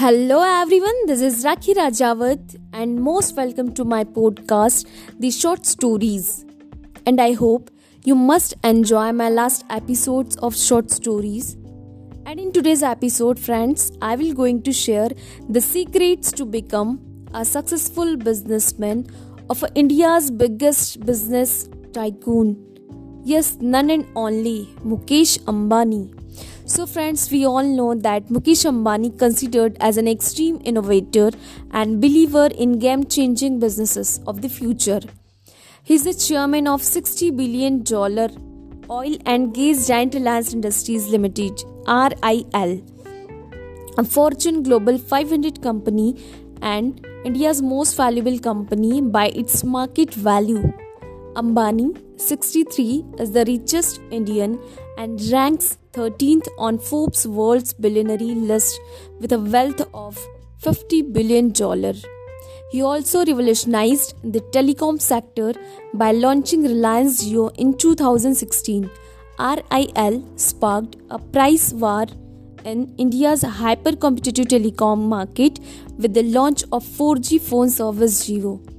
Hello everyone, this is Rakhi Rajawat and most welcome to my podcast, The Short Stories. And I hope you must enjoy my last episodes of short stories. And in today's episode, friends, I will going to share the secrets to become a successful businessman of India's biggest business tycoon. Yes, none and only Mukesh Ambani. So, friends, we all know that Mukesh Ambani considered as an extreme innovator and believer in game-changing businesses of the future. He is the chairman of 60 billion dollar oil and gas giant Reliance Industries Limited (RIL), a Fortune Global 500 company and India's most valuable company by its market value. Ambani, 63, is the richest Indian and ranks 13th on Forbes World's Billionaire list with a wealth of 50 billion dollars. He also revolutionized the telecom sector by launching Reliance Jio in 2016. RIL sparked a price war in India's hyper competitive telecom market with the launch of 4G phone service Jio.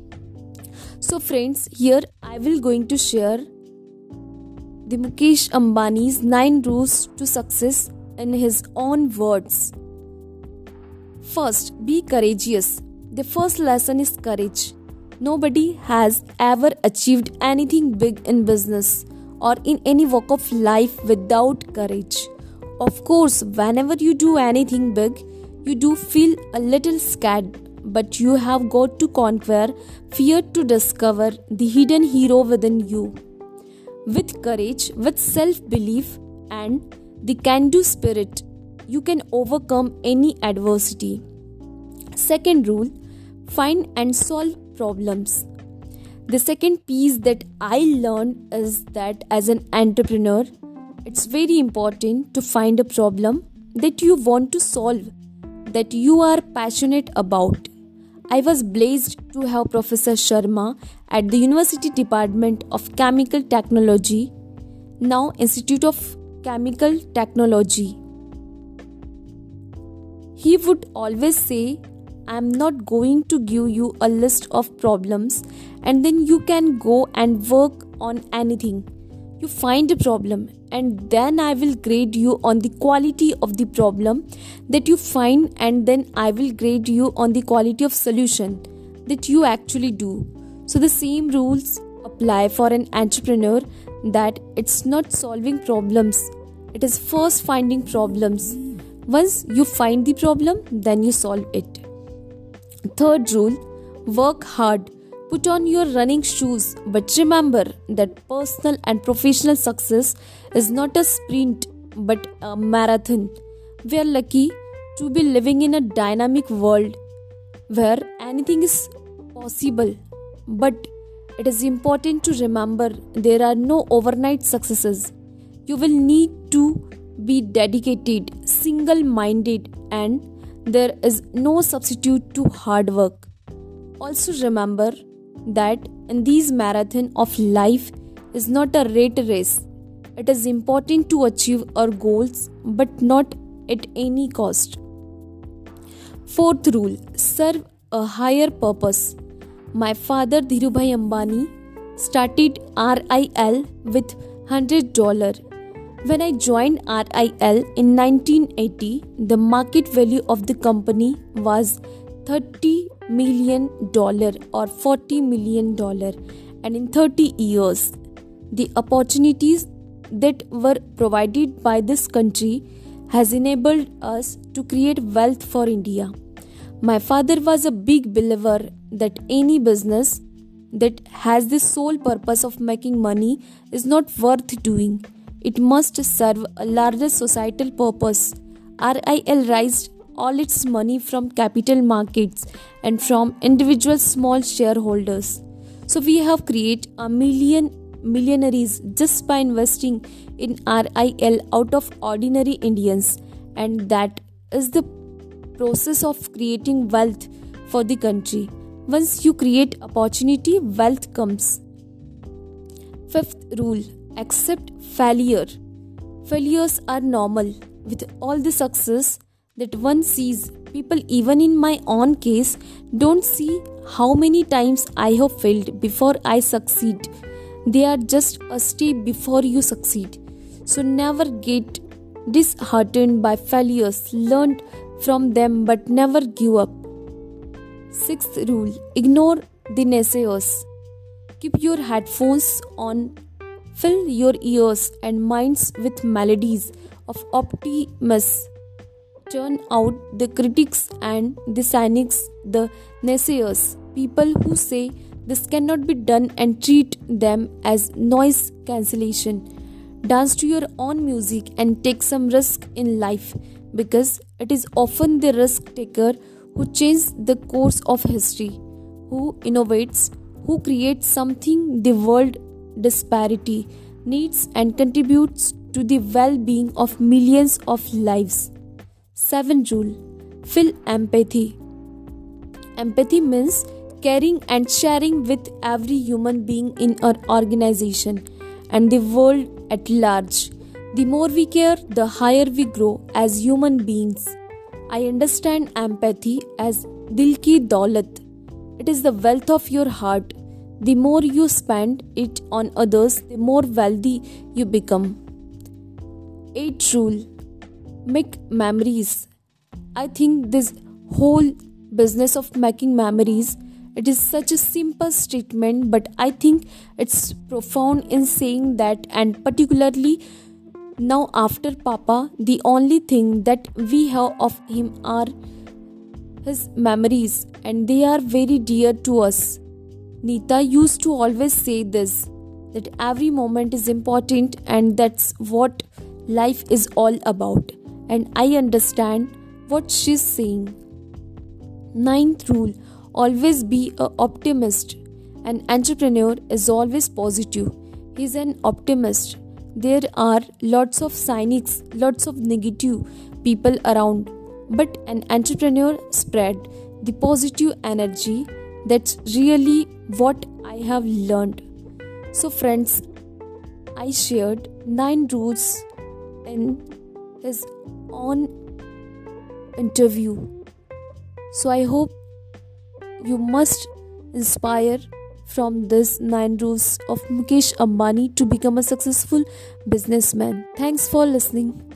So friends, here I will going to share the Mukesh Ambani's 9 rules to success in his own words. First, be courageous. The first lesson is courage. Nobody has ever achieved anything big in business or in any walk of life without courage. Of course, whenever you do anything big, you do feel a little scared, but you have got to conquer fear to discover the hidden hero within you. With courage, with self belief, and the can do spirit, you can overcome any adversity. Second rule find and solve problems. The second piece that I learned is that as an entrepreneur, it's very important to find a problem that you want to solve, that you are passionate about. I was blessed to have Professor Sharma at the University Department of Chemical Technology, now Institute of Chemical Technology. He would always say, I'm not going to give you a list of problems and then you can go and work on anything. You find a problem and then I will grade you on the quality of the problem that you find and then I will grade you on the quality of solution that you actually do. So the same rules apply for an entrepreneur that it's not solving problems. It is first finding problems. Once you find the problem, then you solve it. Third rule work hard. Put on your running shoes, but remember that personal and professional success is not a sprint but a marathon. We are lucky to be living in a dynamic world where anything is possible, but it is important to remember there are no overnight successes. You will need to be dedicated, single minded, and there is no substitute to hard work. Also, remember that in these marathon of life is not a rate race. It is important to achieve our goals, but not at any cost. Fourth rule serve a higher purpose. My father Dhirubhai Ambani started RIL with $100 when I joined RIL in 1980, the market value of the company was 30 million dollar or 40 million dollar and in 30 years the opportunities that were provided by this country has enabled us to create wealth for India. My father was a big believer that any business that has the sole purpose of making money is not worth doing it must serve a larger societal purpose. RIL raised all its money from capital markets and from individual small shareholders. So we have created a million millionaires just by investing in RIL out of ordinary Indians and that is the process of creating wealth for the country. Once you create opportunity, wealth comes. Fifth rule accept failure. Failures are normal. With all the success that one sees, People, even in my own case, don't see how many times I have failed before I succeed. They are just a step before you succeed. So never get disheartened by failures. Learn from them but never give up. Sixth rule ignore the naysayers. Keep your headphones on, fill your ears and minds with melodies of optimism. Turn out the critics and the cynics, the naysayers, people who say this cannot be done and treat them as noise cancellation. Dance to your own music and take some risk in life because it is often the risk taker who changes the course of history, who innovates, who creates something the world disparity needs and contributes to the well-being of millions of lives. 7 rule feel empathy. Empathy means caring and sharing with every human being in our organization and the world at large. The more we care, the higher we grow as human beings. I understand empathy as dil ki daulat. It is the wealth of your heart. The more you spend it on others, the more wealthy you become. 8 rule Make memories. I think this whole business of making memories it is such a simple statement but i think it's profound in saying that and particularly now, after Papa, the only thing that we have of him are his memories, and they are very dear to us. Nita used to always say this that every moment is important, and that's what life is all about. And I understand what she's saying. Ninth rule always be an optimist. An entrepreneur is always positive. He's an optimist there are lots of cynics, lots of negative people around, but an entrepreneur spread the positive energy. That's really what I have learned. So, friends, I shared nine rules in his own interview. So, I hope you must inspire from this 9 rules of Mukesh Ambani to become a successful businessman. Thanks for listening.